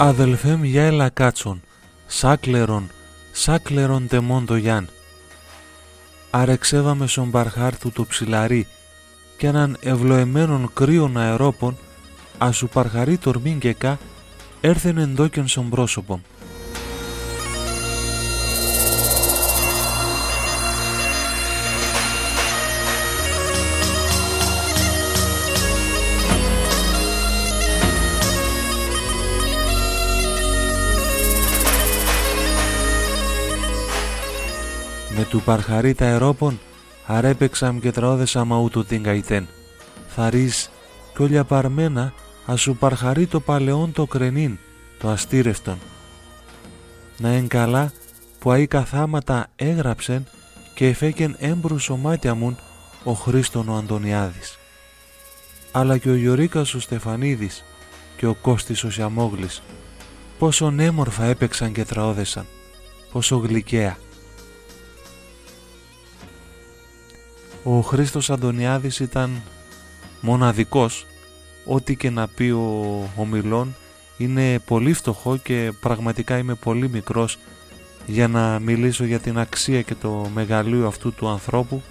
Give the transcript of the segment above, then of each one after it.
Αδελφέ μου για έλα κάτσον, σάκλερον, σάκλερον τεμόν το Γιάν. Αρεξέβαμε στον παρχάρτου το ψηλαρί και έναν ευλοεμένον κρύων αερόπων, ασου παρχαρί τορμήν και κα, έρθεν εντόκιον στον πρόσωπον. Με του παρχαρί τα ερόπων αρέπεξαμ και τραώδεσα ούτω την καητέν. Θαρείς κι όλια παρμένα ασου παρχαρί το παλαιόν το κρενίν, το αστήρευτον. Να εν καλά που αεί καθάματα έγραψεν και εφέκεν έμπρου σωμάτια μουν ο Χρήστον ο Αντωνιάδης. Αλλά και ο Γιωρίκας ο Στεφανίδης και ο Κώστης ο Σιαμόγλης πόσο έμορφα έπαιξαν και τραώδεσαν, πόσο γλυκαία. Ο Χρήστος Αντωνιάδης ήταν μοναδικός, ό,τι και να πει ο, ο Μιλών είναι πολύ φτωχό και πραγματικά είμαι πολύ μικρός για να μιλήσω για την αξία και το μεγαλείο αυτού του ανθρώπου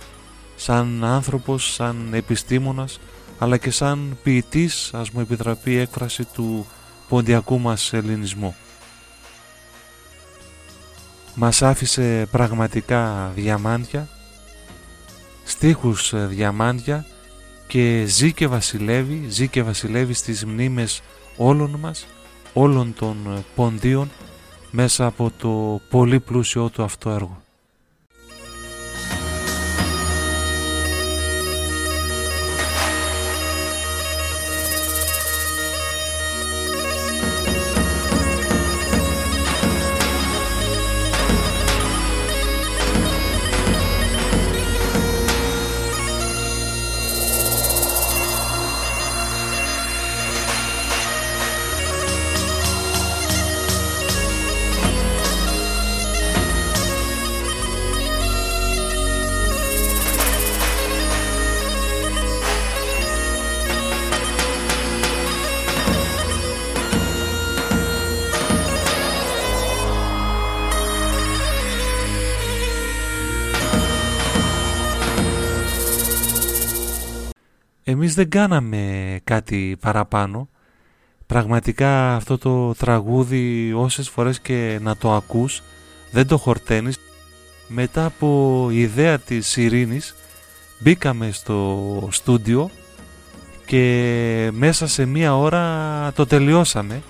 σαν άνθρωπος, σαν επιστήμονας αλλά και σαν ποιητής, ας μου επιτραπεί η έκφραση του ποντιακού μας ελληνισμού. Μας άφησε πραγματικά διαμάντια στίχους ε, διαμάντια και ζει και βασιλεύει, ζει και βασιλεύει στις μνήμες όλων μας, όλων των ε, ποντίων μέσα από το πολύ πλούσιο του αυτό έργο. Εμείς δεν κάναμε κάτι παραπάνω. Πραγματικά αυτό το τραγούδι όσες φορές και να το ακούς δεν το χορταίνεις. Μετά από ιδέα της Ειρήνης μπήκαμε στο στούντιο και μέσα σε μία ώρα το τελειώσαμε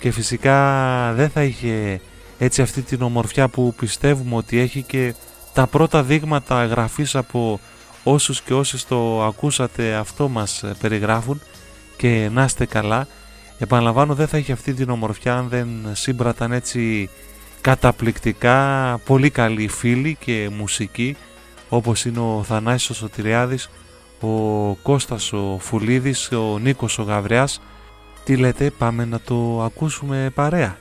και φυσικά δεν θα είχε έτσι αυτή την ομορφιά που πιστεύουμε ότι έχει και τα πρώτα δείγματα γραφής από όσους και όσες το ακούσατε αυτό μας ε, περιγράφουν και να είστε καλά. Επαναλαμβάνω δεν θα έχει αυτή την ομορφιά αν δεν σύμπραταν έτσι καταπληκτικά πολύ καλοί φίλοι και μουσική όπως είναι ο Θανάσης ο Σωτηριάδης, ο Κώστας ο Φουλίδης, ο Νίκος ο Γαβριάς. Τι λέτε πάμε να το ακούσουμε παρέα.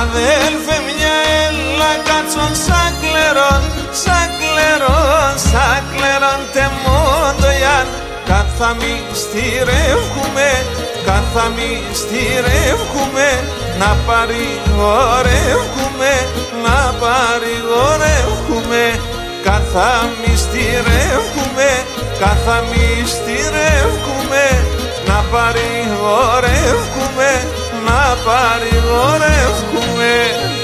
Αδέλφε μια έλα κάτσον σαν κλερόν Σαν κλερόν, σαν κλερόν τε μόνο γιάν Καν μη στηρεύχουμε, μη στηρεύχουμε Να παρηγορεύχουμε, να παρηγορεύχουμε Καν θα μη στηρεύχουμε, καν μη στηρεύχουμε Να παρηγορεύχουμε να παρηγορεύουμε.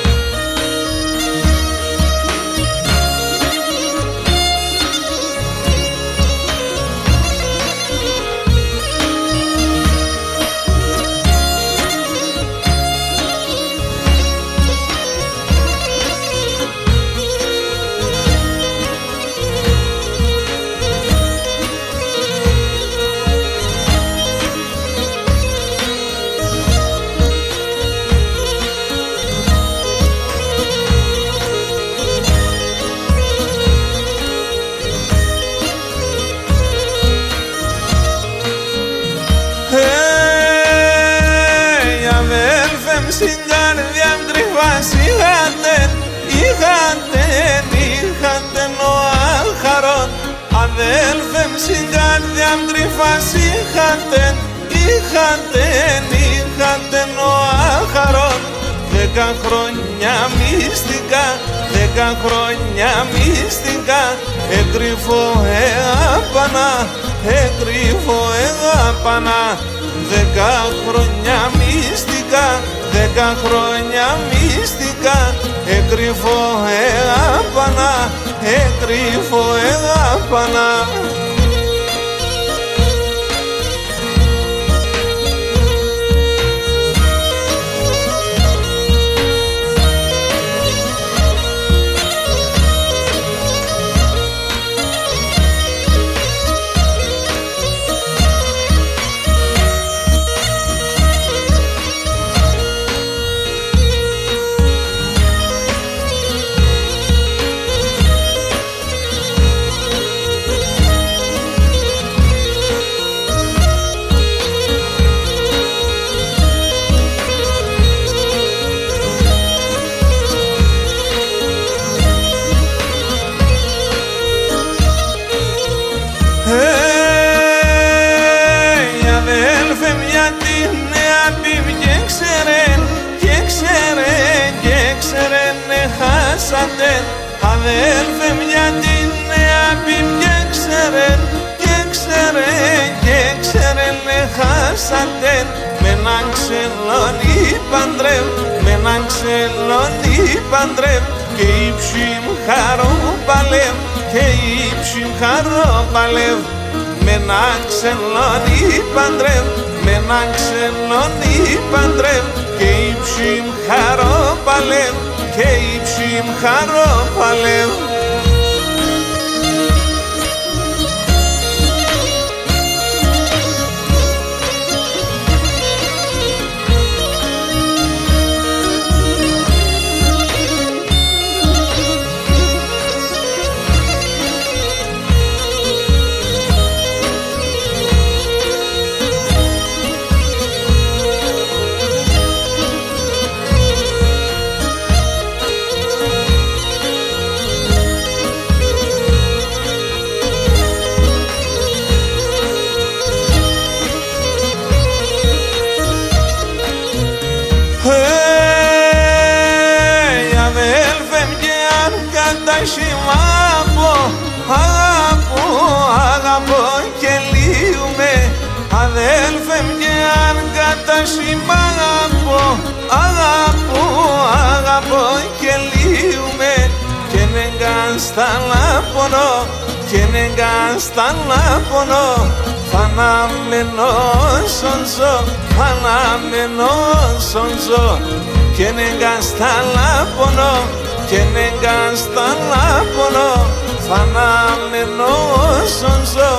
Τρίφας είχατε, είχατε, είχατε ο άχαρον αδέλφε στην καρδιά τρίφας είχατε, είχατε, είχατε ο άχαρον δέκα χρόνια μυστικά, δέκα χρόνια μυστικά εκρυφώ εάπανα, εκρυφώ εάπανα δέκα χρόνια μυστικά, δέκα χρόνια μυστικά εκρυφώ εάπανα, εκρυφώ εάπανα αδέλφε μια την νέα και ξέρε και ξέρε και ξέρε με χάσατε με έναν ξελόνι παντρεύ με έναν ξελόνι παντρεύ και ύψη μου χαρό παλεύ και ύψη μου χαρό παλεύ με έναν ξελόνι παντρεύ με έναν ξελόνι παντρεύ και ύψη μου χαρό παλεύ και ύψη μου χαρό παλεύ κατασύμα αγαπώ, αγαπώ, αγαπώ και λύουμε. Και νεγκάν στα λάπονο και νεγκάν στα λάπονο φανάμενος ζω, φανάμενος ζω. Και νεγκάν στα λάπονο και νεγκάν στα λάπονο φανάμενος ζω,